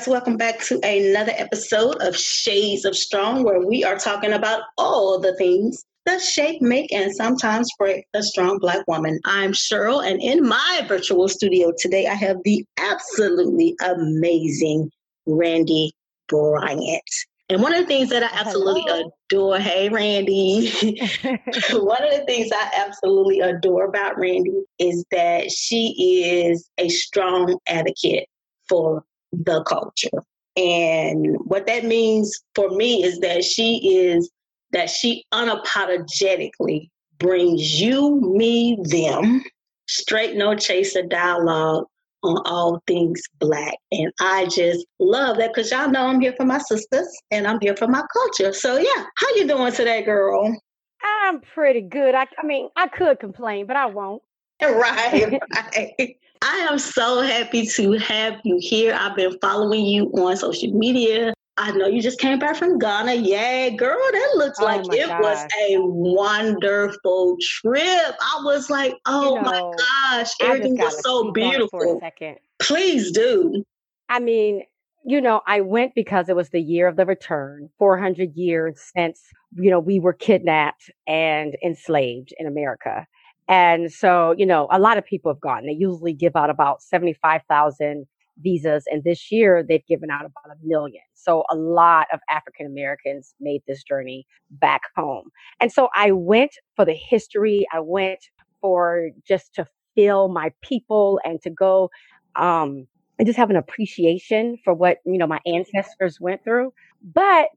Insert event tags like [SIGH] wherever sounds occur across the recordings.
guys, welcome back to another episode of Shades of Strong, where we are talking about all the things that shape, make, and sometimes break a strong Black woman. I'm Cheryl, and in my virtual studio today, I have the absolutely amazing Randy Bryant. And one of the things that I absolutely Hello. adore, hey, Randy, [LAUGHS] [LAUGHS] one of the things I absolutely adore about Randy is that she is a strong advocate for the culture. And what that means for me is that she is, that she unapologetically brings you, me, them, straight, no chaser dialogue on all things black. And I just love that because y'all know I'm here for my sisters and I'm here for my culture. So yeah, how you doing today, girl? I'm pretty good. I, I mean, I could complain, but I won't. [LAUGHS] Right, [LAUGHS] right. I am so happy to have you here. I've been following you on social media. I know you just came back from Ghana. Yay, girl, that looks oh like it gosh. was a wonderful trip. I was like, oh you know, my gosh, everything was so beautiful. For a second. Please do. I mean, you know, I went because it was the year of the return, 400 years since, you know, we were kidnapped and enslaved in America. And so, you know, a lot of people have gone. They usually give out about 75,000 visas. And this year they've given out about a million. So a lot of African Americans made this journey back home. And so I went for the history. I went for just to feel my people and to go, um, and just have an appreciation for what, you know, my ancestors went through. But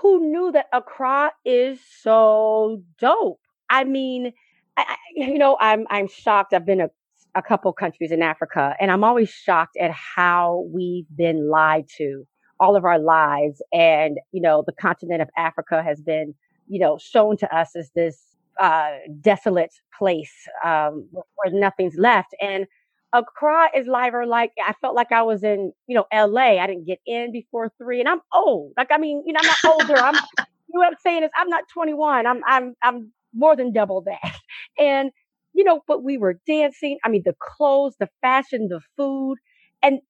who knew that Accra is so dope? I mean, I, you know, I'm I'm shocked. I've been a a couple countries in Africa, and I'm always shocked at how we've been lied to all of our lives. And, you know, the continent of Africa has been, you know, shown to us as this uh, desolate place um, where nothing's left. And Accra is liver like I felt like I was in, you know, LA. I didn't get in before three, and I'm old. Like I mean, you know, I'm not older. I'm you know what I'm saying is I'm not 21. I'm I'm I'm more than double that. [LAUGHS] And you know, but we were dancing. I mean, the clothes, the fashion, the food, and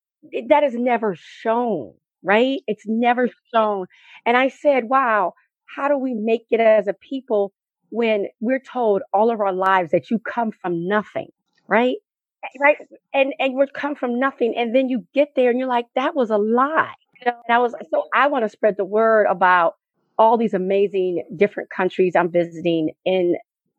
that is never shown, right? It's never shown. And I said, wow, how do we make it as a people when we're told all of our lives that you come from nothing, right? Right. And, and we come from nothing. And then you get there and you're like, that was a lie. You know, and I was, so I want to spread the word about all these amazing different countries I'm visiting in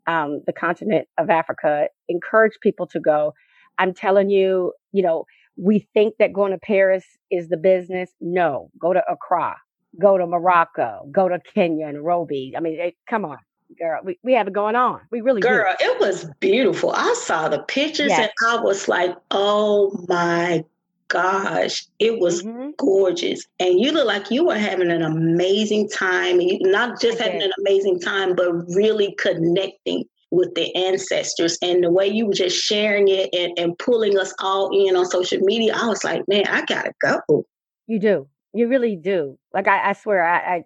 um, the continent of Africa, encourage people to go. I'm telling you, you know, we think that going to Paris is the business. No, go to Accra, go to Morocco, go to Kenya and Nairobi. I mean, it, come on, girl, we, we have it going on. We really girl, do. it was beautiful. I saw the pictures yes. and I was like, oh my gosh, it was mm-hmm. gorgeous. And you look like you were having an amazing time. You not just I having an amazing time, but really connecting with the ancestors and the way you were just sharing it and, and pulling us all in on social media. I was like, man, I gotta go. You do. You really do. Like I, I swear, I, I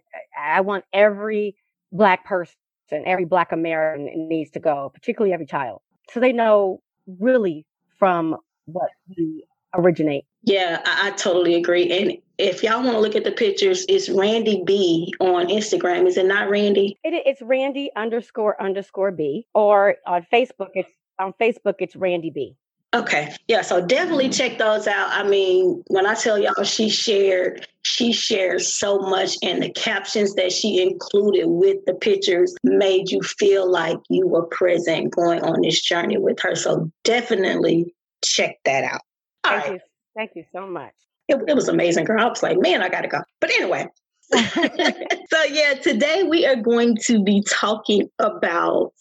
I want every black person, every black American needs to go, particularly every child, so they know really from what we originate. Yeah, I, I, totally agree. And if y'all want to look at the pictures, it's Randy B on Instagram. Is it not Randy? It, it's Randy underscore underscore B. Or on Facebook, it's on Facebook, it's Randy B. Okay. Yeah. So definitely check those out. I mean, when I tell y'all she shared, she shares so much and the captions that she included with the pictures made you feel like you were present going on this journey with her. So definitely check that out. All Thank right. you. Thank you so much. It, it was amazing, girl. I was like, man, I gotta go. But anyway. [LAUGHS] so yeah, today we are going to be talking about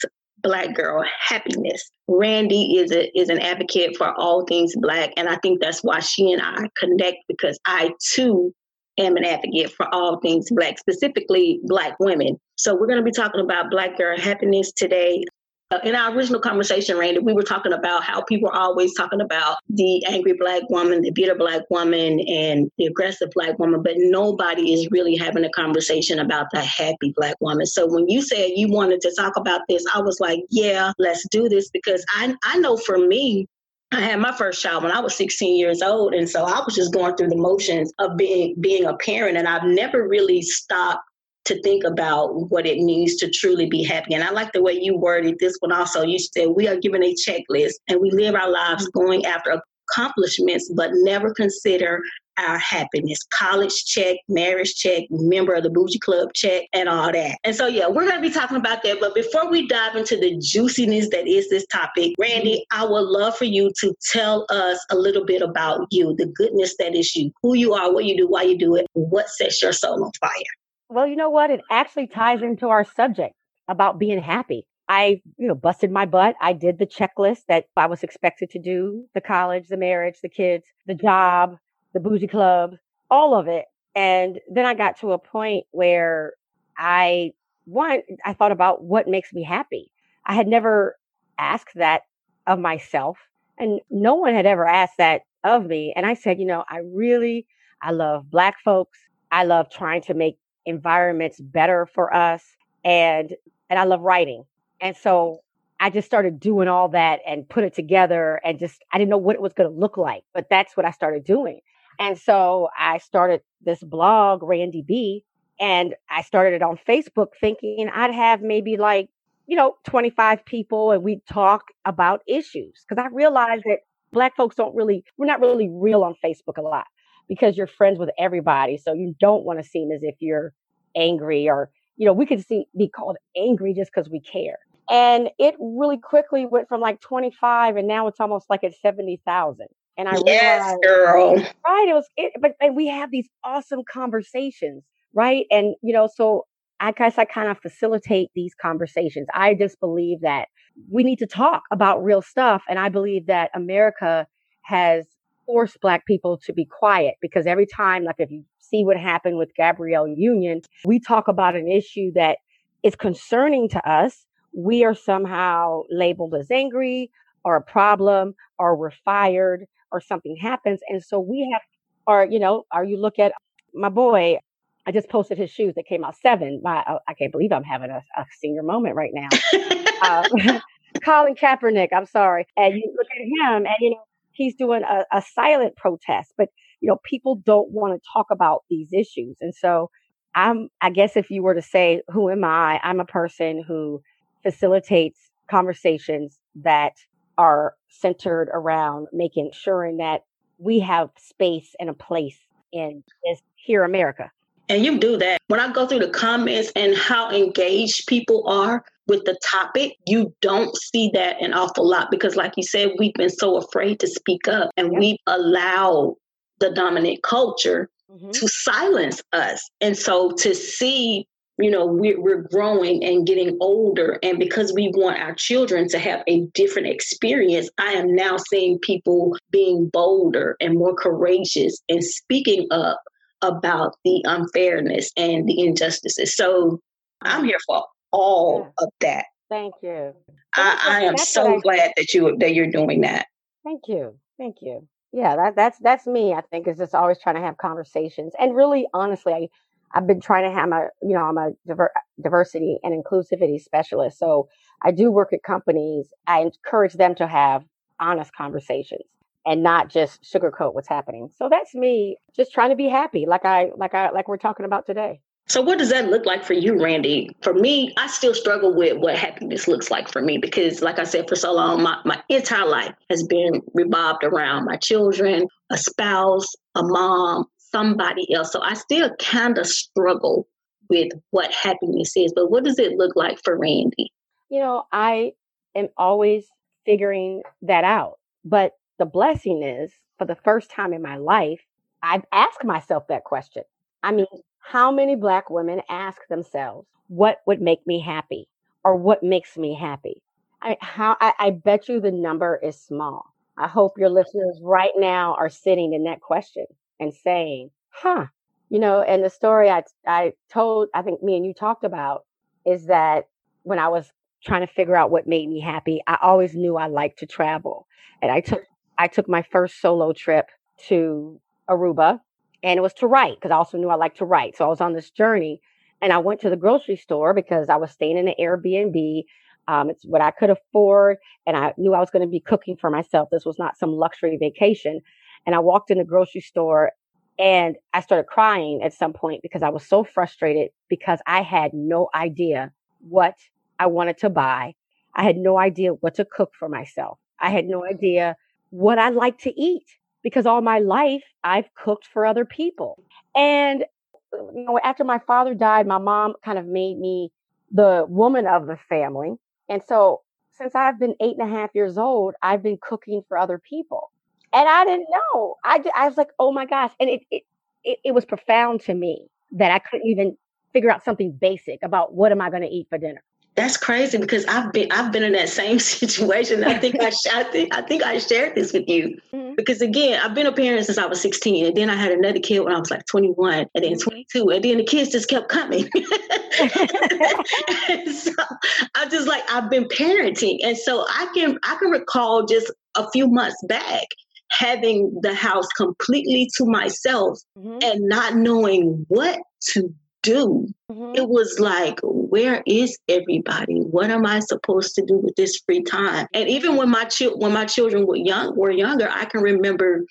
black girl happiness. Randy is a is an advocate for all things black, and I think that's why she and I connect because I too am an advocate for all things black, specifically black women. So we're going to be talking about black girl happiness today. Uh, in our original conversation, Randy, we were talking about how people are always talking about the angry black woman, the bitter black woman, and the aggressive black woman, but nobody is really having a conversation about the happy black woman. So when you said you wanted to talk about this, I was like, yeah, let's do this because I I know for me, I had my first child when I was 16 years old. And so I was just going through the motions of being being a parent. And I've never really stopped to think about what it means to truly be happy. And I like the way you worded this one also. You said we are given a checklist and we live our lives going after accomplishments, but never consider our happiness. College check, marriage check, member of the bougie club check, and all that. And so, yeah, we're going to be talking about that. But before we dive into the juiciness that is this topic, Randy, I would love for you to tell us a little bit about you, the goodness that is you, who you are, what you do, why you do it, what sets your soul on fire. Well, you know what? It actually ties into our subject about being happy. I, you know, busted my butt. I did the checklist that I was expected to do the college, the marriage, the kids, the job, the bougie club, all of it. And then I got to a point where I, one, I thought about what makes me happy. I had never asked that of myself, and no one had ever asked that of me. And I said, you know, I really, I love Black folks. I love trying to make environments better for us. And, and I love writing. And so I just started doing all that and put it together and just, I didn't know what it was going to look like, but that's what I started doing. And so I started this blog, Randy B, and I started it on Facebook thinking I'd have maybe like, you know, 25 people and we'd talk about issues. Cause I realized that Black folks don't really, we're not really real on Facebook a lot because you're friends with everybody. So you don't want to seem as if you're angry or, you know, we could see, be called angry just because we care. And it really quickly went from like 25 and now it's almost like at 70,000. And I yes, realized, girl. right? It was, it, but and we have these awesome conversations, right? And you know, so I guess I kind of facilitate these conversations. I just believe that we need to talk about real stuff, and I believe that America has forced Black people to be quiet because every time, like if you see what happened with Gabrielle Union, we talk about an issue that is concerning to us. We are somehow labeled as angry or a problem or we're fired or something happens. And so we have, or, you know, or you look at my boy, I just posted his shoes that came out seven. My, oh, I can't believe I'm having a, a senior moment right now. [LAUGHS] uh, [LAUGHS] Colin Kaepernick, I'm sorry. And you look at him and, you know, he's doing a, a silent protest, but, you know, people don't want to talk about these issues. And so I'm, I guess if you were to say, who am I? I'm a person who facilitates conversations that are centered around making sure that we have space and a place in this here America. And you do that. When I go through the comments and how engaged people are with the topic, you don't see that an awful lot because, like you said, we've been so afraid to speak up and we've allowed the dominant culture mm-hmm. to silence us. And so to see you know we're, we're growing and getting older and because we want our children to have a different experience i am now seeing people being bolder and more courageous and speaking up about the unfairness and the injustices so i'm here for all yeah. of that thank you i, I am so glad that you that you're doing that thank you thank you yeah that, that's that's me i think is just always trying to have conversations and really honestly i I've been trying to have my, you know, I'm a diver- diversity and inclusivity specialist. So I do work at companies. I encourage them to have honest conversations and not just sugarcoat what's happening. So that's me just trying to be happy, like I, like I, like we're talking about today. So, what does that look like for you, Randy? For me, I still struggle with what happiness looks like for me because, like I said, for so long, my, my entire life has been revolved around my children, a spouse, a mom, somebody else. So I still kind of struggle with what happiness is. But what does it look like for Randy? You know, I am always figuring that out. But the blessing is, for the first time in my life, I've asked myself that question. I mean, how many Black women ask themselves, what would make me happy? Or what makes me happy? I, how, I, I bet you the number is small. I hope your listeners right now are sitting in that question and saying, huh, you know, and the story I, I told, I think me and you talked about is that when I was trying to figure out what made me happy, I always knew I liked to travel. And I took, I took my first solo trip to Aruba and it was to write because I also knew I liked to write. So I was on this journey and I went to the grocery store because I was staying in an Airbnb. Um, it's what I could afford, and I knew I was going to be cooking for myself. This was not some luxury vacation. And I walked in the grocery store and I started crying at some point because I was so frustrated because I had no idea what I wanted to buy. I had no idea what to cook for myself. I had no idea what I like to eat because all my life I've cooked for other people. And uh, you know, after my father died, my mom kind of made me the woman of the family. And so since I've been eight and a half years old, I've been cooking for other people. And I didn't know. I, I was like, oh my gosh. And it, it, it, it was profound to me that I couldn't even figure out something basic about what am I going to eat for dinner. That's crazy because I've been I've been in that same [LAUGHS] situation. I think I, I think I think I shared this with you mm-hmm. because again I've been a parent since I was 16, and then I had another kid when I was like 21, and then mm-hmm. 22, and then the kids just kept coming. [LAUGHS] so I just like I've been parenting, and so I can I can recall just a few months back having the house completely to myself mm-hmm. and not knowing what to do. Mm-hmm. It was like, where is everybody? What am I supposed to do with this free time? And even when my chi- when my children were young were younger, I can remember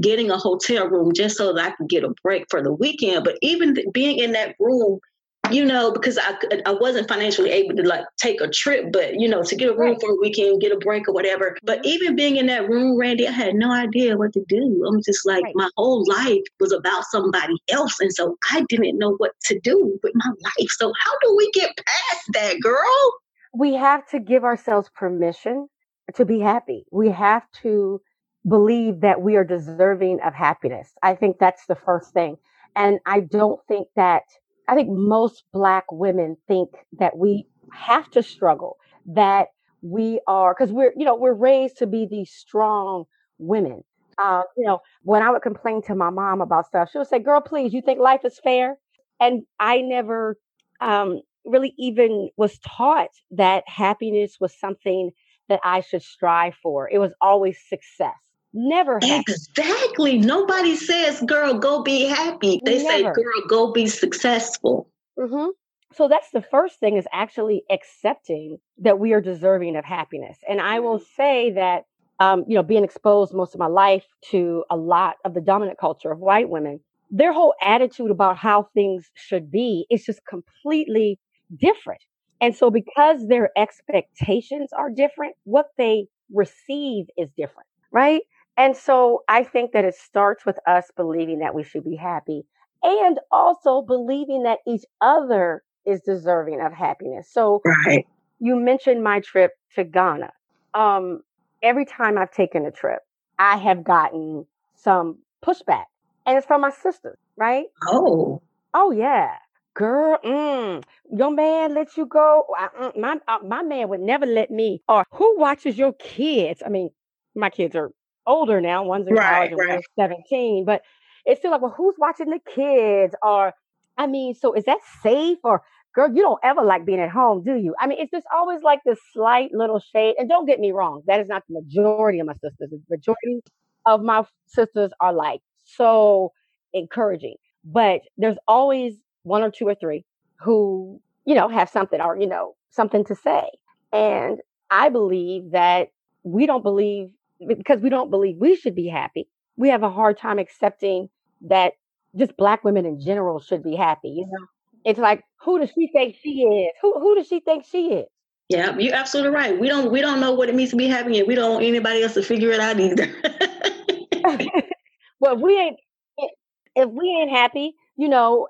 getting a hotel room just so that I could get a break for the weekend. But even th- being in that room you know, because I I wasn't financially able to like take a trip, but you know, to get a room for a weekend, get a break or whatever. But mm-hmm. even being in that room, Randy, I had no idea what to do. I'm just like right. my whole life was about somebody else, and so I didn't know what to do with my life. So how do we get past that, girl? We have to give ourselves permission to be happy. We have to believe that we are deserving of happiness. I think that's the first thing. And I don't think that I think most Black women think that we have to struggle, that we are, because we're, you know, we're raised to be these strong women. Uh, you know, when I would complain to my mom about stuff, she would say, Girl, please, you think life is fair? And I never um, really even was taught that happiness was something that I should strive for. It was always success. Never happy. Exactly. Nobody says, girl, go be happy. They Never. say, girl, go be successful. Mm-hmm. So that's the first thing is actually accepting that we are deserving of happiness. And I will say that, um, you know, being exposed most of my life to a lot of the dominant culture of white women, their whole attitude about how things should be is just completely different. And so because their expectations are different, what they receive is different, right? And so I think that it starts with us believing that we should be happy and also believing that each other is deserving of happiness. So right. you mentioned my trip to Ghana. Um, every time I've taken a trip, I have gotten some pushback, and it's from my sisters, right? Oh, oh yeah, girl, mm, your man lets you go. I, mm, my uh, my man would never let me. Or who watches your kids? I mean, my kids are older now. One's in right, college and right. one's 17. But it's still like, well, who's watching the kids? Or, I mean, so is that safe? Or, girl, you don't ever like being at home, do you? I mean, it's just always like this slight little shade. And don't get me wrong, that is not the majority of my sisters. The majority of my sisters are like so encouraging. But there's always one or two or three who, you know, have something or, you know, something to say. And I believe that we don't believe because we don't believe we should be happy. We have a hard time accepting that just black women in general should be happy. You know, it's like who does she think she is? Who who does she think she is? Yeah, you're absolutely right. We don't we don't know what it means to be happy, and we don't want anybody else to figure it out either. [LAUGHS] [LAUGHS] well, we ain't if we ain't happy, you know.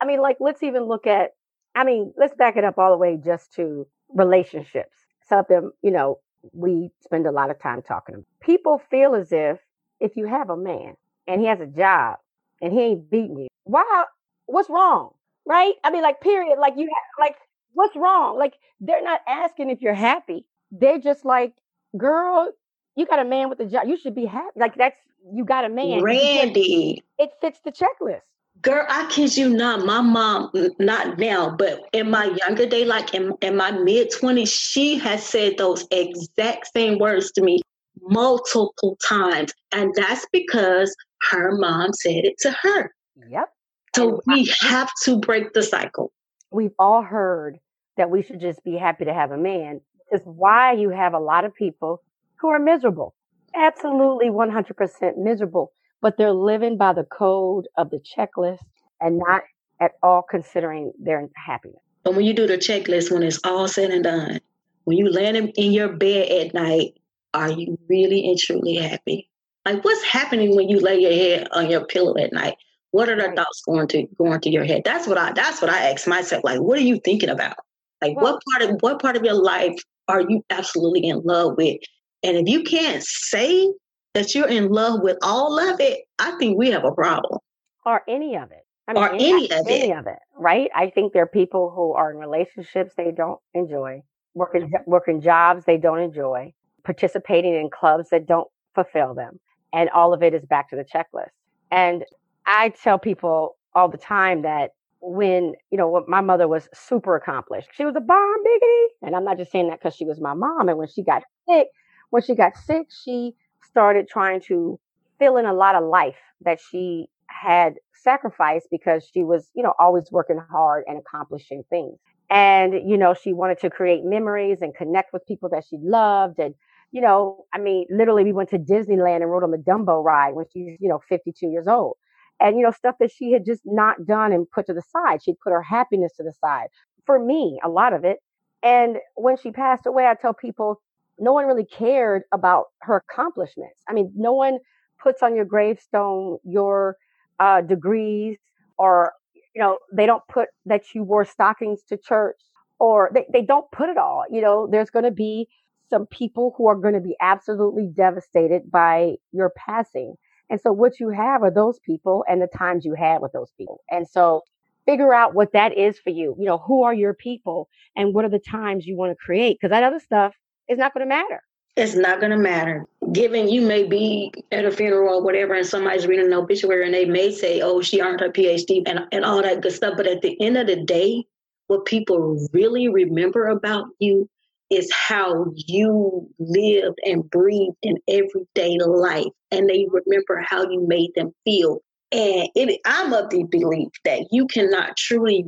I mean, like let's even look at. I mean, let's back it up all the way just to relationships. Something you know we spend a lot of time talking. People feel as if if you have a man and he has a job and he ain't beating you, why? What's wrong? Right? I mean, like, period. Like, you have, like, what's wrong? Like, they're not asking if you're happy. They're just like, girl, you got a man with a job. You should be happy. Like, that's, you got a man. Randy. It fits the checklist. Girl, I kid you not. My mom, not now, but in my younger day, like in, in my mid 20s, she has said those exact same words to me multiple times. And that's because her mom said it to her. Yep. So we have to break the cycle. We've all heard that we should just be happy to have a man. is why you have a lot of people who are miserable, absolutely 100% miserable, but they're living by the code of the checklist and not at all considering their happiness. But when you do the checklist, when it's all said and done, when you land in your bed at night, are you really and truly happy? Like what's happening when you lay your head on your pillow at night? What are the right. thoughts going to going to your head? That's what I that's what I ask myself. Like, what are you thinking about? Like well, what part of what part of your life are you absolutely in love with? And if you can't say that you're in love with all of it, I think we have a problem. Or any of it. I mean, or any, any of any it. of it, right? I think there are people who are in relationships they don't enjoy, working mm-hmm. working jobs they don't enjoy, participating in clubs that don't fulfill them, and all of it is back to the checklist. And I tell people all the time that when you know my mother was super accomplished, she was a bomb biggity, and I'm not just saying that because she was my mom. And when she got sick, when she got sick, she started trying to fill in a lot of life that she had sacrificed because she was, you know, always working hard and accomplishing things. And, you know, she wanted to create memories and connect with people that she loved. And, you know, I mean, literally, we went to Disneyland and rode on the Dumbo ride when she's, you know, 52 years old. And, you know, stuff that she had just not done and put to the side. She'd put her happiness to the side. For me, a lot of it. And when she passed away, I tell people, no one really cared about her accomplishments. I mean, no one puts on your gravestone your uh, degrees or you know they don't put that you wore stockings to church or they, they don't put it all. You know there's going to be some people who are going to be absolutely devastated by your passing. And so what you have are those people and the times you had with those people. And so figure out what that is for you. You know who are your people and what are the times you want to create? Because that other stuff is not going to matter it's not going to matter. Given you may be at a funeral or whatever, and somebody's reading an obituary and they may say, oh, she earned her PhD and, and all that good stuff. But at the end of the day, what people really remember about you is how you lived and breathed in everyday life. And they remember how you made them feel. And it, I'm of the belief that you cannot truly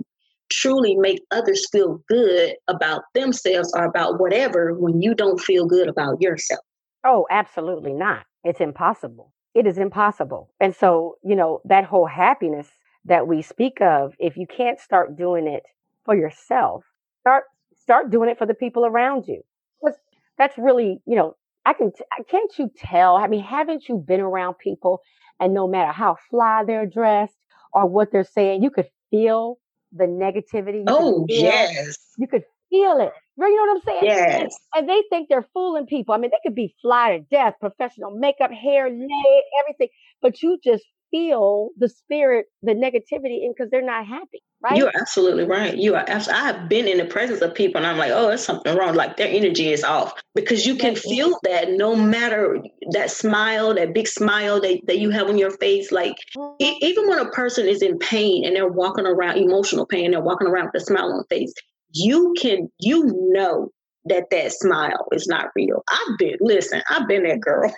truly make others feel good about themselves or about whatever when you don't feel good about yourself. Oh, absolutely not. It's impossible. It is impossible. And so, you know, that whole happiness that we speak of, if you can't start doing it for yourself, start start doing it for the people around you. That's, that's really, you know, I can can't you tell? I mean, haven't you been around people and no matter how fly they're dressed or what they're saying, you could feel the negativity. You oh, yes. You could feel it. You know what I'm saying? Yes. And, and, they think they're fooling people. I mean, they could be fly to death, professional makeup, hair, nail, everything, but you just feel the spirit, the negativity, and because they're not happy, right? You're absolutely right. You are. Absolutely, I have been in the presence of people, and I'm like, oh, there's something wrong. Like their energy is off because you can feel that no matter that smile, that big smile that, that you have on your face. Like e- even when a person is in pain and they're walking around, emotional pain, they're walking around with a smile on face. You can, you know that that smile is not real. I've been listen, I've been that girl.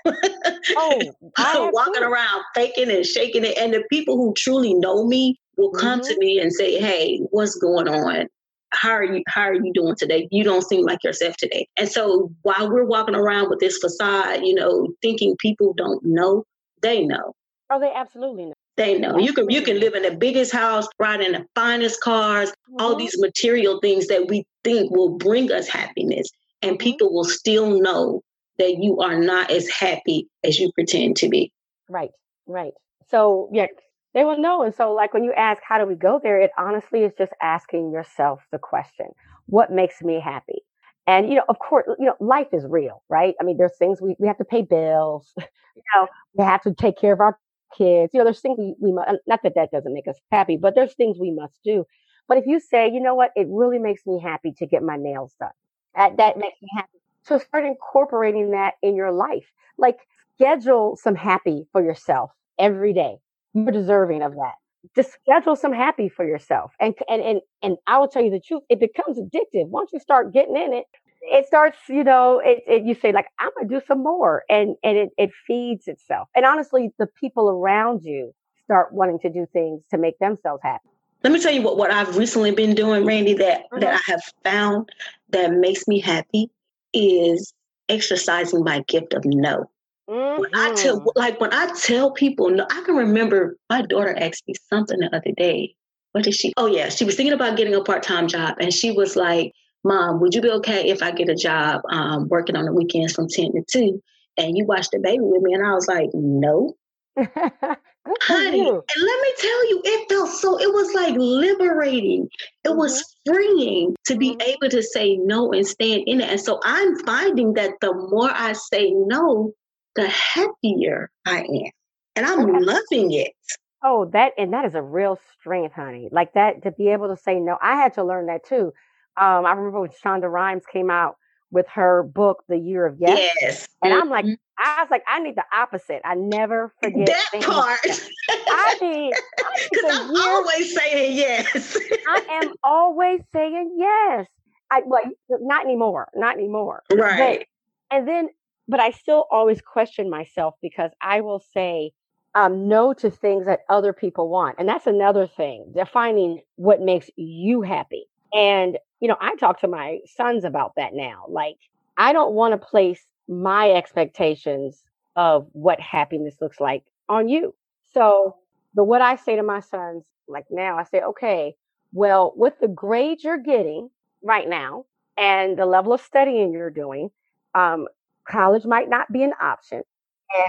oh, [LAUGHS] I'm walking too. around faking and shaking it, and the people who truly know me will come mm-hmm. to me and say, "Hey, what's going on? How are you? How are you doing today? You don't seem like yourself today." And so while we're walking around with this facade, you know, thinking people don't know, they know. Oh, they absolutely know. They know you can you can live in the biggest house, ride in the finest cars, mm-hmm. all these material things that we think will bring us happiness, and mm-hmm. people will still know that you are not as happy as you pretend to be. Right, right. So yeah, they will know. And so, like when you ask, how do we go there? It honestly is just asking yourself the question: What makes me happy? And you know, of course, you know, life is real, right? I mean, there's things we, we have to pay bills. [LAUGHS] you know, we have to take care of our kids. You know, there's things we, we must, not that that doesn't make us happy, but there's things we must do. But if you say, you know what, it really makes me happy to get my nails done, that, that makes me happy. So start incorporating that in your life. Like schedule some happy for yourself every day. You're deserving of that. Just schedule some happy for yourself. And, and, and, and I will tell you the truth, it becomes addictive. Once you start getting in it, it starts, you know, it, it, you say like, I'm gonna do some more, and and it, it feeds itself. And honestly, the people around you start wanting to do things to make themselves happy. Let me tell you what, what I've recently been doing, Randy, that mm-hmm. that I have found that makes me happy is exercising my gift of no. Mm-hmm. When I tell, mm-hmm. like when I tell people, no, I can remember my daughter asked me something the other day. What did she? Oh yeah, she was thinking about getting a part time job, and she was like, "Mom, would you be okay if I get a job um, working on the weekends from ten to 2 and you watch the baby with me?" And I was like, "No." [LAUGHS] Honey, and let me tell you, it felt so, it was like liberating. It mm-hmm. was freeing to be mm-hmm. able to say no and stand in it. And so I'm finding that the more I say no, the happier I am. And I'm okay. loving it. Oh, that and that is a real strength, honey. Like that to be able to say no. I had to learn that too. Um, I remember when Shonda Rhimes came out with her book, The Year of Yes. Yes. And I'm like, mm-hmm. I was like, I need the opposite. I never forget that part. [LAUGHS] I need because I'm year, always saying yes. [LAUGHS] I am always saying yes. I like not anymore, not anymore. Right. But, and then, but I still always question myself because I will say um, no to things that other people want, and that's another thing. Defining what makes you happy. And you know, I talk to my sons about that now. Like, I don't want to place my expectations of what happiness looks like on you. So, but what I say to my sons, like now, I say, okay, well, with the grades you're getting right now and the level of studying you're doing, um, college might not be an option.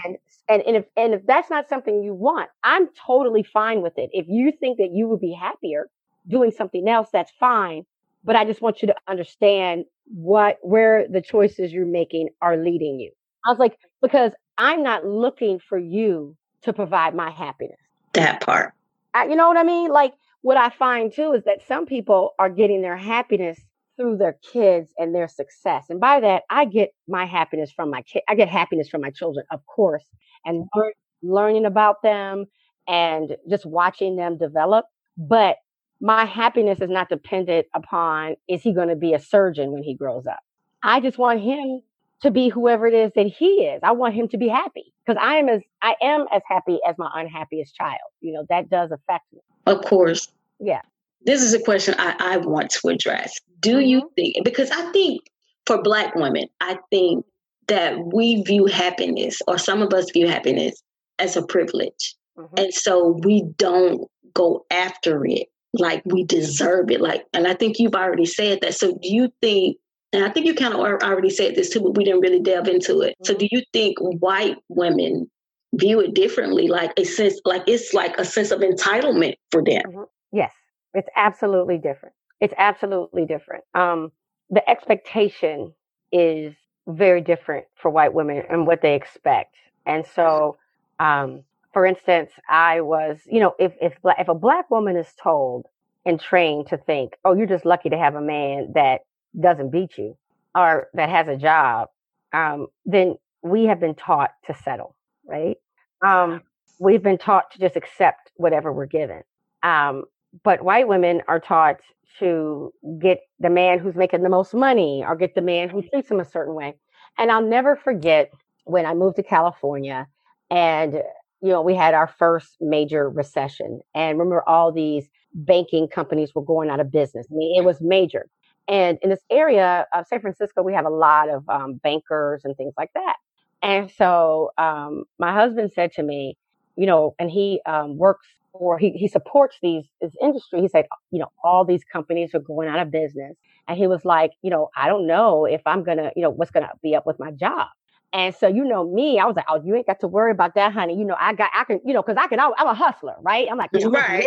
And and and if and if that's not something you want, I'm totally fine with it. If you think that you would be happier doing something else, that's fine. But I just want you to understand what where the choices you're making are leading you. I was like, because I'm not looking for you to provide my happiness. That part. I, you know what I mean? Like what I find too is that some people are getting their happiness through their kids and their success. And by that, I get my happiness from my kid. I get happiness from my children, of course, and mm-hmm. learning about them and just watching them develop. But my happiness is not dependent upon is he going to be a surgeon when he grows up. I just want him to be whoever it is that he is. I want him to be happy because I am as I am as happy as my unhappiest child. You know, that does affect me. Of course. Yeah. This is a question I, I want to address. Do mm-hmm. you think because I think for black women, I think that we view happiness or some of us view happiness as a privilege. Mm-hmm. And so we don't go after it like we deserve it. Like, and I think you've already said that. So do you think, and I think you kind of already said this too, but we didn't really delve into it. So mm-hmm. do you think white women view it differently? Like a sense, like it's like a sense of entitlement for them. Mm-hmm. Yes, it's absolutely different. It's absolutely different. Um, the expectation is very different for white women and what they expect. And so, um, for instance, I was, you know, if if if a black woman is told and trained to think, oh, you're just lucky to have a man that doesn't beat you or that has a job, um, then we have been taught to settle, right? Um, we've been taught to just accept whatever we're given. Um, but white women are taught to get the man who's making the most money or get the man who treats them a certain way. And I'll never forget when I moved to California and you know, we had our first major recession. And remember, all these banking companies were going out of business. I mean, it was major. And in this area of San Francisco, we have a lot of um, bankers and things like that. And so um, my husband said to me, you know, and he um, works or he, he supports these this industry. He said, you know, all these companies are going out of business. And he was like, you know, I don't know if I'm gonna, you know, what's gonna be up with my job. And so, you know, me, I was like, oh, you ain't got to worry about that, honey. You know, I got, I can, you know, cause I can, I'm a hustler, right? I'm like, you know, right.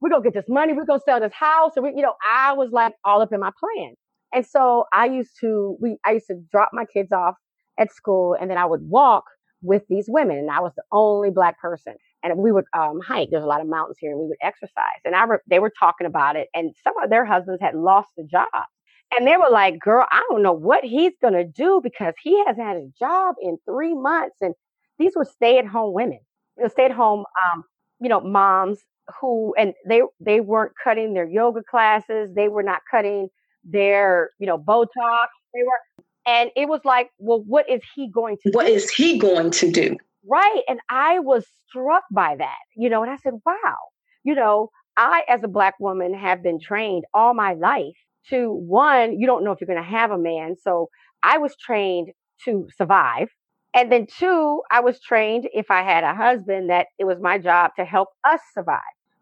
We're going to get this money. We're going to sell this house. And we, you know, I was like all up in my plan. And so I used to, we, I used to drop my kids off at school and then I would walk with these women. And I was the only black person. And we would um, hike. There's a lot of mountains here and we would exercise. And I, re- they were talking about it. And some of their husbands had lost the job. And they were like, girl, I don't know what he's going to do because he hasn't had a job in three months. And these were stay at home women, you know, stay at home, um, you know, moms who, and they, they weren't cutting their yoga classes. They were not cutting their, you know, Botox. They were, and it was like, well, what is he going to What do? is he going to do? Right. And I was struck by that, you know, and I said, wow, you know, I, as a Black woman, have been trained all my life to one, you don't know if you're going to have a man. So I was trained to survive. And then two, I was trained if I had a husband that it was my job to help us survive.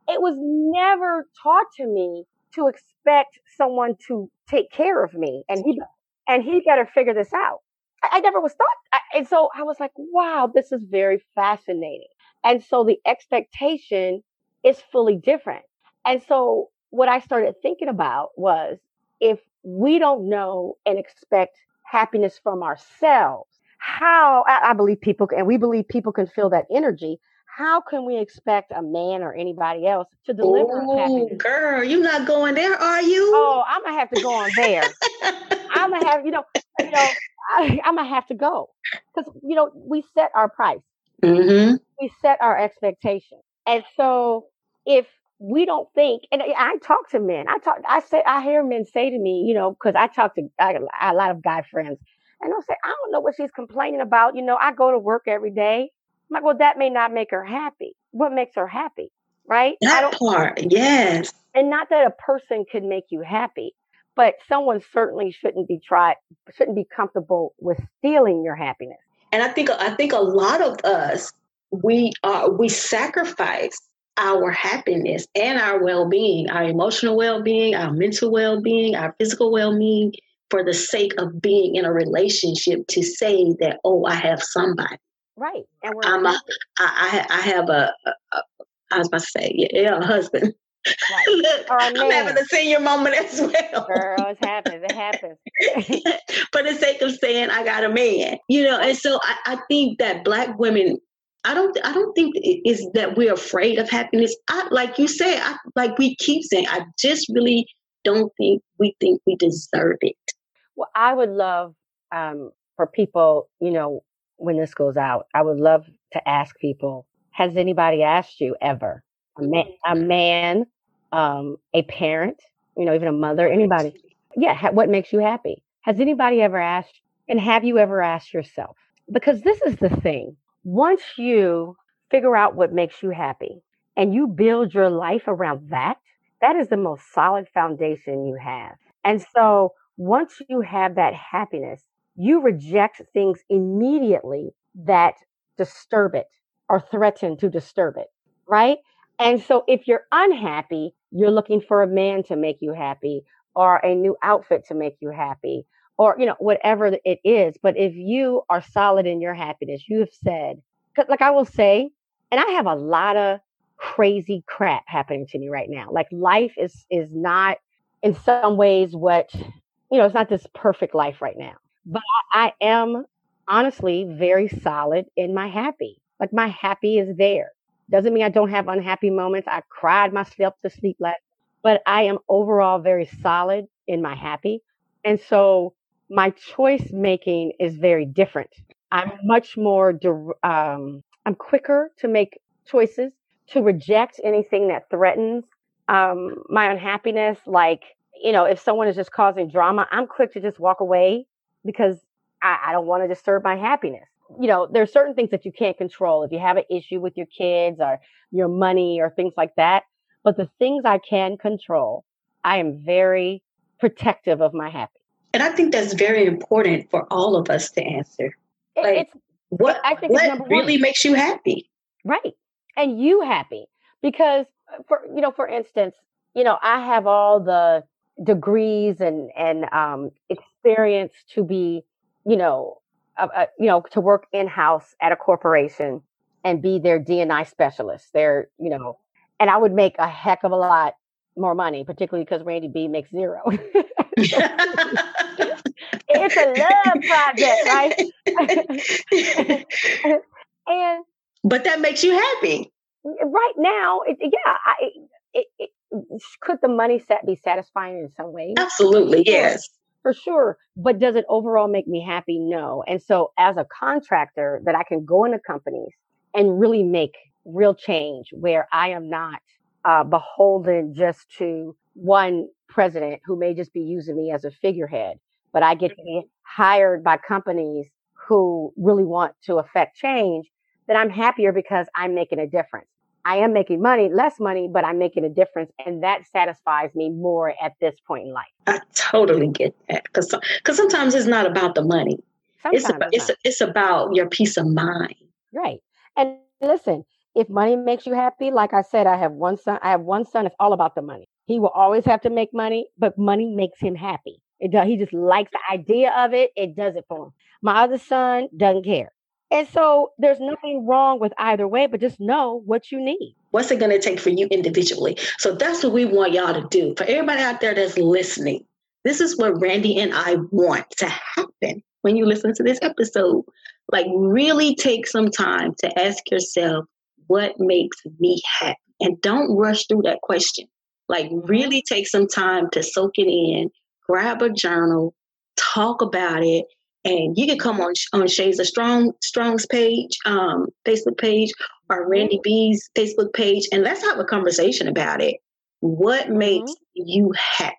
It was never taught to me to expect someone to take care of me and he and he got to figure this out. I, I never was taught. I, and so I was like, wow, this is very fascinating. And so the expectation is fully different. And so what I started thinking about was if we don't know and expect happiness from ourselves, how I, I believe people and we believe people can feel that energy. How can we expect a man or anybody else to deliver oh, happiness? girl, you're not going there, are you? Oh, I'm gonna have to go on there. [LAUGHS] I'm gonna have, you know, you know, I, am gonna have to go because you know we set our price, mm-hmm. we set our expectation, and so if we don't think, and I talk to men, I talk, I say, I hear men say to me, you know, because I talk to I, a lot of guy friends, and they'll say, I don't know what she's complaining about. You know, I go to work every day. I'm like, well, that may not make her happy. What makes her happy, right? That part, yes. And not that a person could make you happy, but someone certainly shouldn't be tried, shouldn't be comfortable with stealing your happiness. And I think I think a lot of us we are we sacrifice our happiness and our well-being, our emotional well-being, our mental well-being, our physical well-being for the sake of being in a relationship to say that oh I have somebody. Right. And we're I'm a, I, I have a, I was about to say yeah, a husband Right. I'm having a senior moment as well. Girl, it happens. It happens. [LAUGHS] For the sake of saying I got a man, you know, and so I, I think that black women I don't I don't think it's that we're afraid of happiness. I like you said, I like we keep saying, I just really don't think we think we deserve it. Well, I would love um, for people, you know, when this goes out, I would love to ask people, has anybody asked you ever? A man, a man um, a parent, you know, even a mother, anybody. Yeah, ha- what makes you happy? Has anybody ever asked, and have you ever asked yourself? Because this is the thing. Once you figure out what makes you happy and you build your life around that, that is the most solid foundation you have. And so once you have that happiness, you reject things immediately that disturb it or threaten to disturb it, right? And so if you're unhappy, you're looking for a man to make you happy or a new outfit to make you happy or you know whatever it is but if you are solid in your happiness you have said like i will say and i have a lot of crazy crap happening to me right now like life is is not in some ways what you know it's not this perfect life right now but i, I am honestly very solid in my happy like my happy is there doesn't mean I don't have unhappy moments. I cried myself to sleep last, but I am overall very solid in my happy. And so my choice making is very different. I'm much more, um, I'm quicker to make choices, to reject anything that threatens um, my unhappiness. Like, you know, if someone is just causing drama, I'm quick to just walk away because I, I don't want to disturb my happiness you know, there's certain things that you can't control. If you have an issue with your kids or your money or things like that. But the things I can control, I am very protective of my happiness. And I think that's very important for all of us to answer. Like, it's, what I think what really one. makes you happy? Right. And you happy. Because uh, for you know, for instance, you know, I have all the degrees and and um experience to be, you know, uh, you know, to work in house at a corporation and be their DNI specialist. They're, you know, and I would make a heck of a lot more money, particularly because Randy B makes zero. [LAUGHS] it's a love project, right? [LAUGHS] and but that makes you happy. Right now, it, yeah, I, it, it, could the money set be satisfying in some way? Absolutely, yes for sure. But does it overall make me happy? No. And so as a contractor that I can go into companies and really make real change where I am not uh, beholden just to one president who may just be using me as a figurehead, but I get hired by companies who really want to affect change, then I'm happier because I'm making a difference. I am making money, less money, but I'm making a difference. And that satisfies me more at this point in life. I totally get that. Because because sometimes it's not about the money. Sometimes It's about it's, it's about your peace of mind. right. And listen, if money makes you happy, like I said, I have one son. I have one son. It's all about the money. He will always have to make money, but money makes him happy. It does. He just likes the idea of it. It does it for him. My other son doesn't care. And so there's nothing wrong with either way, but just know what you need. What's it going to take for you individually? So that's what we want y'all to do. For everybody out there that's listening, this is what Randi and I want to happen when you listen to this episode. Like, really take some time to ask yourself, what makes me happy? And don't rush through that question. Like, really take some time to soak it in, grab a journal, talk about it, and you can come on on Shades of Strong Strong's page, um, Facebook page, or Randi B's Facebook page, and let's have a conversation about it. What makes you happy?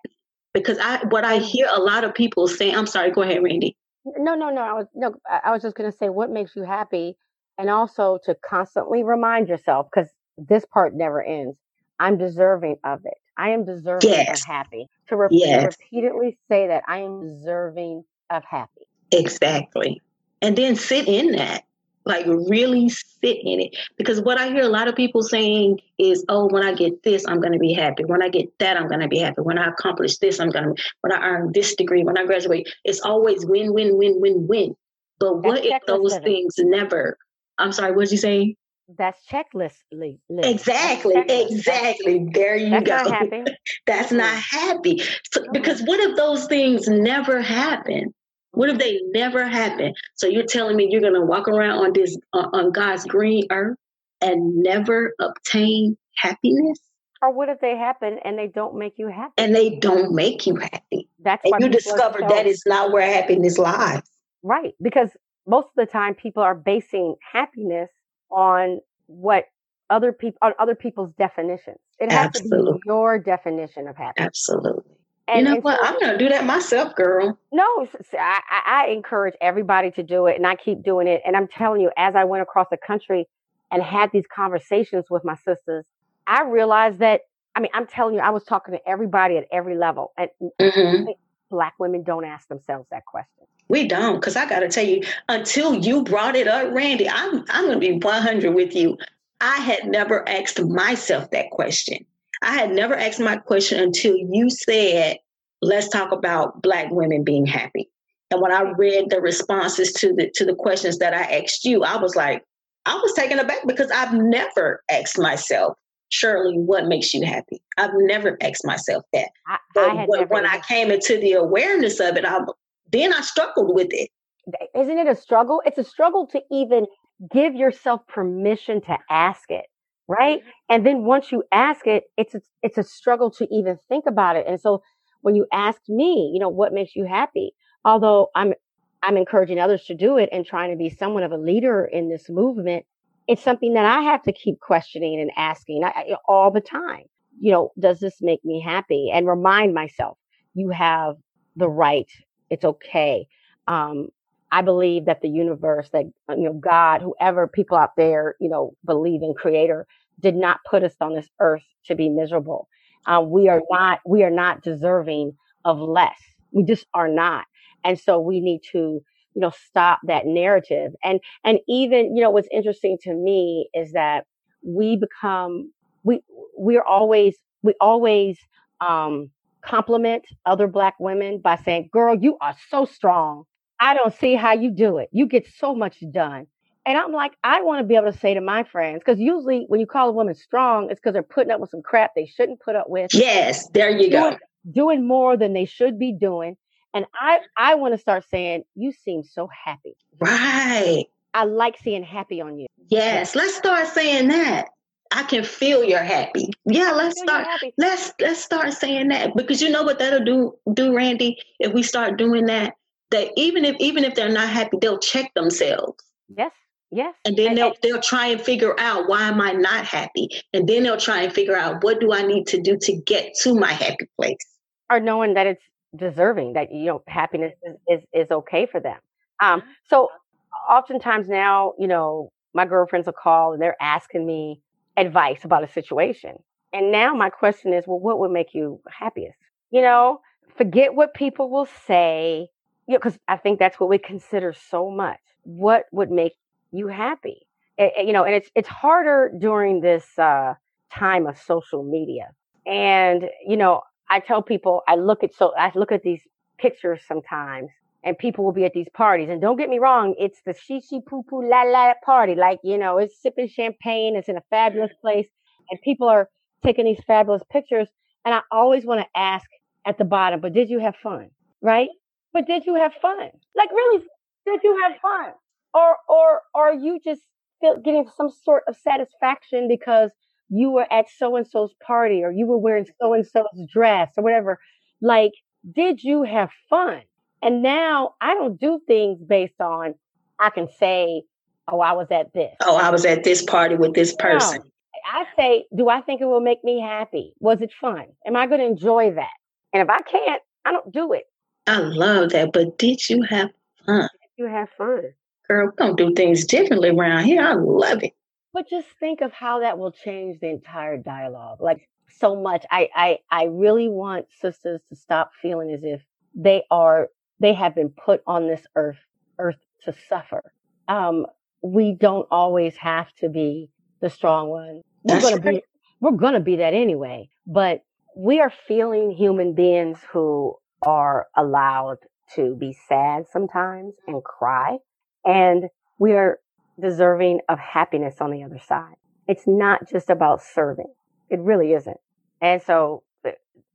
Because I what I hear a lot of people saying, I'm sorry, go ahead, Randi. No, no, no. I was no. I was just going to say what makes you happy, and also to constantly remind yourself because this part never ends. I'm deserving of it. I am deserving Yes, of happy. To, re- yes, repeatedly say that I am deserving of happy. Exactly. And then sit in that. Like really sit in it. Because what I hear a lot of people saying is, oh, when I get this, I'm gonna be happy. When I get that, I'm gonna be happy. When I accomplish this, I'm gonna when I earn this degree, when I graduate, it's always win, win, win, win, win. But That's what if those living. things never I'm sorry, what did you say? That's checklist. That's Exactly, checklist. Exactly. There you that's go. not [LAUGHS] happy. That's not happy. So, because what if those things never happen? What if they never happen? So you're telling me you're gonna walk around on this on on God's green earth and never obtain happiness, Or what if they happen and they don't make you happy? and they don't make you happy, That's and why you discover that so not where happiness lies. right because most of the time people are basing happiness on what other people on other people's definitions. It has to be Absolutely, your definition of happiness. absolutely. You know what? so I'm gonna do that myself, girl. no, I encourage everybody to do it, and I keep doing it. And I'm telling you, as I went across the country and had these conversations with my sisters, I realized that. I mean, I'm telling you, I was talking to everybody at every level, and hmm black women don't ask themselves that question. We don't, because I got to tell you, until you brought it up, Randi, I'm I'm going to be 100 with you. I had never asked myself that question. I had never asked my question until you said, "Let's talk about Black women being happy." And when I read the responses to the to the questions that I asked you, I was like, I was taken aback because I've never asked myself, Shirley, what makes you happy? I've never asked myself that. I, I But had when, when I came into the awareness of it, I then I struggled with it. Isn't it a struggle? It's a struggle to even give yourself permission to ask it, right? And then once you ask it, it's a, it's a struggle to even think about it. And so when you ask me, you know, what makes you happy? Although I'm I'm encouraging others to do it and trying to be somewhat of a leader in this movement, it's something that I have to keep questioning and asking all the time. You know, does this make me happy? And remind myself, you have the right. It's okay. Um, I believe that the universe, that uh, you know, God, whoever people out there, you know, believe in Creator, did not put us on this earth to be miserable. Um, we are not. We are not deserving of less. We just are not. And so we need to, you know, stop that narrative. And and even, you know, what's interesting to me is that we become we we're always we always um compliment other black women by saying, "Girl, you are so strong." I don't see how you do it. You get so much done. And I'm like, I want to be able to say to my friends, because usually when you call a woman strong, it's because they're putting up with some crap they shouldn't put up with, Yes, there you doing go. doing more than they should be doing. And I I want to start saying, you seem so happy. Right. I like seeing happy on you. Yes. Let's start saying that. I can feel you're happy. Yeah, let's start let's let's start saying that. Because you know what that'll do do, Randi, if we start doing that, that even if even if they're not happy, they'll check themselves. Yes, yes. And then they'll they'll try and figure out why am I not happy? And then they'll try and figure out what do I need to do to get to my happy place. are knowing that it's deserving, that you know, happiness is, is, is okay for them. Um, so oftentimes now, you know, my girlfriends will call and they're asking me, advice about a situation. And now my question is, well, what would make you happiest? You know, forget what people will say, you know, because I think that's what we consider so much. What would make you happy? you know, and it's it's harder during this uh, time of social media. And you know, I tell people I look at so I look at these pictures sometimes, and people will be at these parties. And don't get me wrong, it's the she she poo poo la la party. Like you know, it's sipping champagne, it's in a fabulous place, and people are taking these fabulous pictures. And I always want to ask at the bottom, but did you have fun? Right? But did you have fun? Like really, did you have fun? Or or, are you just feel, getting some sort of satisfaction because you were at so and so's party or you were wearing so and so's dress or whatever. Like, did you have fun? And now I don't do things based on, I can say, oh, I was at this. Oh, I was at this party with this person. No. I say, do I think it will make me happy? Was it fun? Am I going to enjoy that? And if I can't, I don't do it. I love that. But did you have fun? Did you have fun? girl, we don't do things differently around here. I love it. But just think of how that will change the entire dialogue. Like so much. I I I really want sisters to stop feeling as if they are they have been put on this earth earth to suffer. Um, we don't always have to be the strong one. We're That's gonna be we're gonna be that anyway. But we are feeling human beings who are allowed to be sad sometimes and cry and we are deserving of happiness on the other side. It's not just about serving. It really isn't. And so,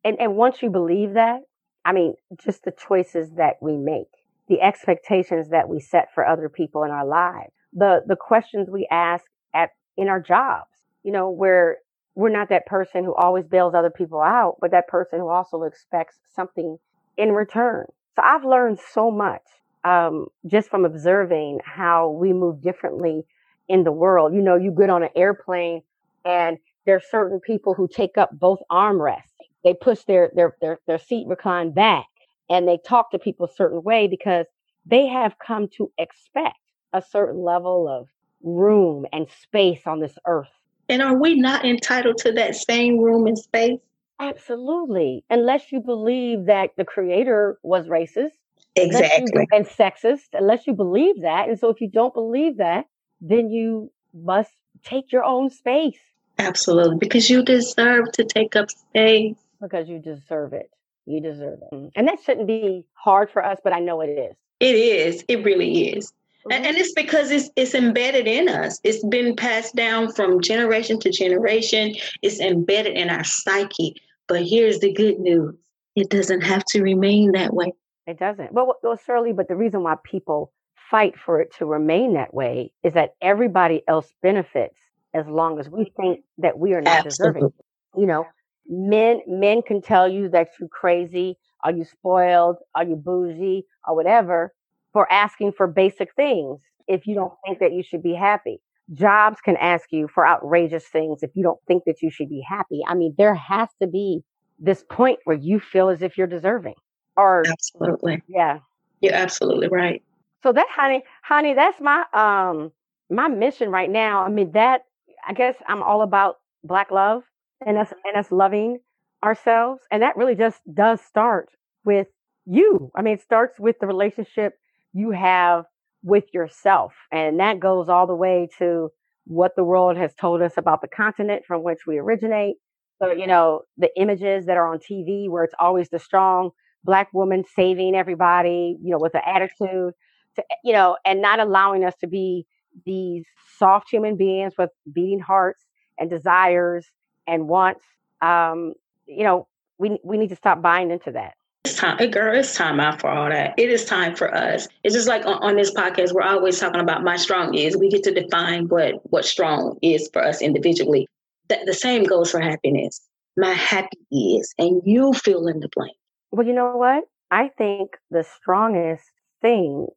and, and once you believe that, I mean, just the choices that we make, the expectations that we set for other people in our lives, the, the questions we ask at, in our jobs, you know, where we're not that person who always bails other people out, but that person who also expects something in return. So I've learned so much um, just from observing how we move differently in the world. You know, you get on an airplane and there are certain people who take up both armrests. They push their, their, their, their seat recline back and they talk to people a certain way because they have come to expect a certain level of room and space on this earth. And are we not entitled to that same room and space? Absolutely. Unless you believe that the creator was racist Exactly. and sexist, unless you believe that. And so if you don't believe that, then you must take your own space. Absolutely. Because you deserve to take up space. Because you deserve it. You deserve it. Mm. And that shouldn't be hard for us, but I know it is. It is. It really is. Mm-hmm. And, and it's because it's it's embedded in us. It's been passed down from generation to generation. It's embedded in our psyche. But here's the good news. It doesn't have to remain that way. It doesn't. Well, well, Shirley, but the reason why people fight for it to remain that way is that everybody else benefits as long as we think that we are not Absolutely. deserving. You know, men men can tell you that you're crazy, are you spoiled, are you bougie, or whatever for asking for basic things if you don't think that you should be happy. Jobs can ask you for outrageous things if you don't think that you should be happy. I mean, there has to be this point where you feel as if you're deserving or absolutely. yeah. You're absolutely right. So that honey honey that's my um my mission right now. I mean that i guess i'm all about black love and us and us loving ourselves. And that really just does start with you. I mean it starts with the relationship you have with yourself and that goes all the way to what the world has told us about the continent from which we originate so you know the images that are on tv where it's always the strong black woman saving everybody, you know, with an attitude to, you know, and not allowing us to be these soft human beings with beating hearts and desires and wants. Um, you know, we we need to stop buying into that. It's time, girl. It's time out for all that. It is time for us. It's just like on, on this podcast, we're always talking about my strong is. We get to define what what strong is for us individually. That the same goes for happiness. My happy is, and you fill in the blank. Well, you know what? I think the strongest thing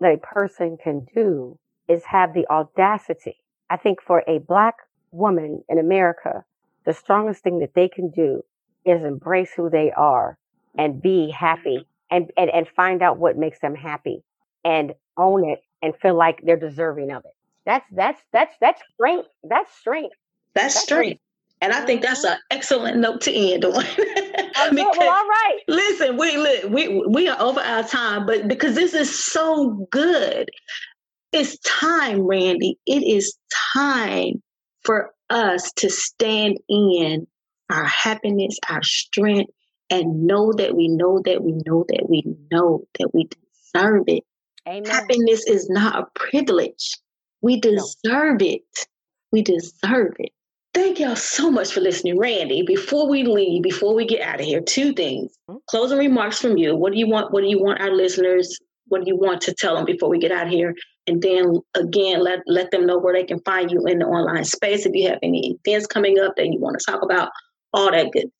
that a person can do is have the audacity. I think for a black woman in America, the strongest thing that they can do is embrace who they are and be happy and, and, and find out what makes them happy and own it and feel like they're deserving of it. That's, that's, that's, that's strength. That's strength. That's, that's strength. And I think that's mm-hmm. an excellent note to end on. [LAUGHS] because, well, all right. Listen, we look, we we are over our time, but because this is so good, it's time, Randi. It is time for us to stand in our happiness, our strength, and know that we know that we know that we know that we deserve it. Amen. Happiness is not a privilege. We deserve no. it. We deserve it. Thank y'all so much for listening. Randi, before we leave, before we get out of here, two things. Mm-hmm. Closing remarks from you. What do you want? What do you want our listeners? What do you want to tell them before we get out of here? And then again, let let them know where they can find you in the online space. If you have any events coming up that you want to talk about, all that good.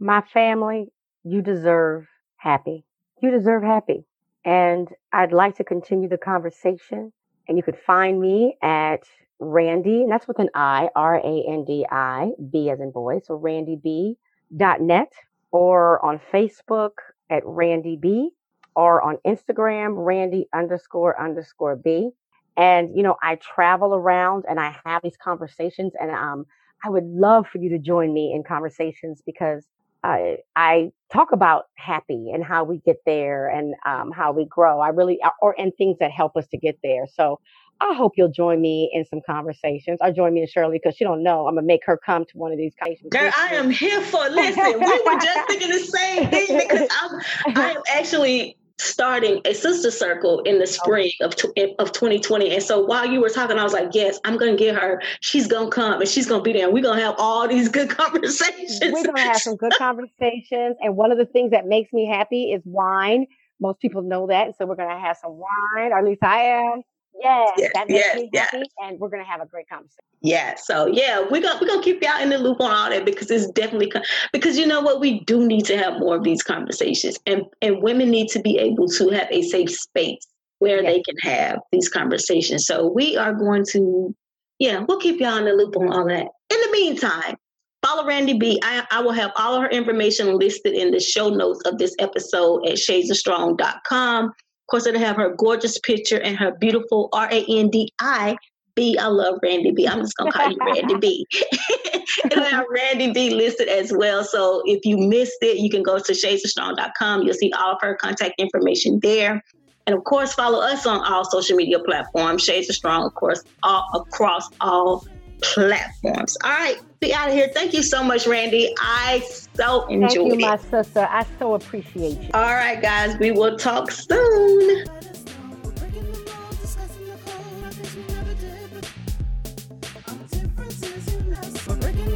My family, you deserve happy. You deserve happy. And I'd like to continue the conversation. And you could find me at Randi, and that's with an I, R A N D I, B as in boy. So randib.net or on Facebook at Randi B or on Instagram, Randi underscore underscore B. And, you know, I travel around and I have these conversations and um, I would love for you to join me in conversations because I, I talk about happy and how we get there and um, how we grow. I really, or and things that help us to get there. So I hope you'll join me in some conversations or join me and Shirley because she don't know. I'm gonna make her come to one of these conversations. Girl, I am here for [LAUGHS] listen. we were just thinking the same thing because I'm [LAUGHS] I'm actually starting a sister circle in the oh. spring of of 2020. And so while you were talking, I was like, yes, I'm gonna get her. She's gonna come and she's gonna be there. And we're gonna have all these good [LAUGHS] conversations. We're gonna have some good conversations. And one of the things that makes me happy is wine. Most people know that. So we're gonna have some wine, or at least I am. Yes, yes, that makes yes, me happy, yes. and we're gonna have a great conversation. Yeah, so yeah, we're gonna we're gonna keep y'all in the loop on all that because it's definitely because you know what we do need to have more of these conversations, and and women need to be able to have a safe space where yes. they can have these conversations. So we are going to, yeah, we'll keep y'all in the loop on all that. In the meantime, follow Randi B. I, I will have all of her information listed in the show notes of this episode at shadesofstrong.com. Of course, it'll have her gorgeous picture and her beautiful R A N D I B. I love Randi B. I'm just gonna call you Randi B. [LAUGHS] it'll have Randi B listed as well. So if you missed it, you can go to shadesofstrong.com. You'll see all of her contact information there. And of course, follow us on all social media platforms. Shades of Strong, of course, all across all platforms. All right, be out of here. Thank you so much, Randi. I so enjoyed Thank you, my sister. I so appreciate you. All right, guys, we will talk soon. We're breaking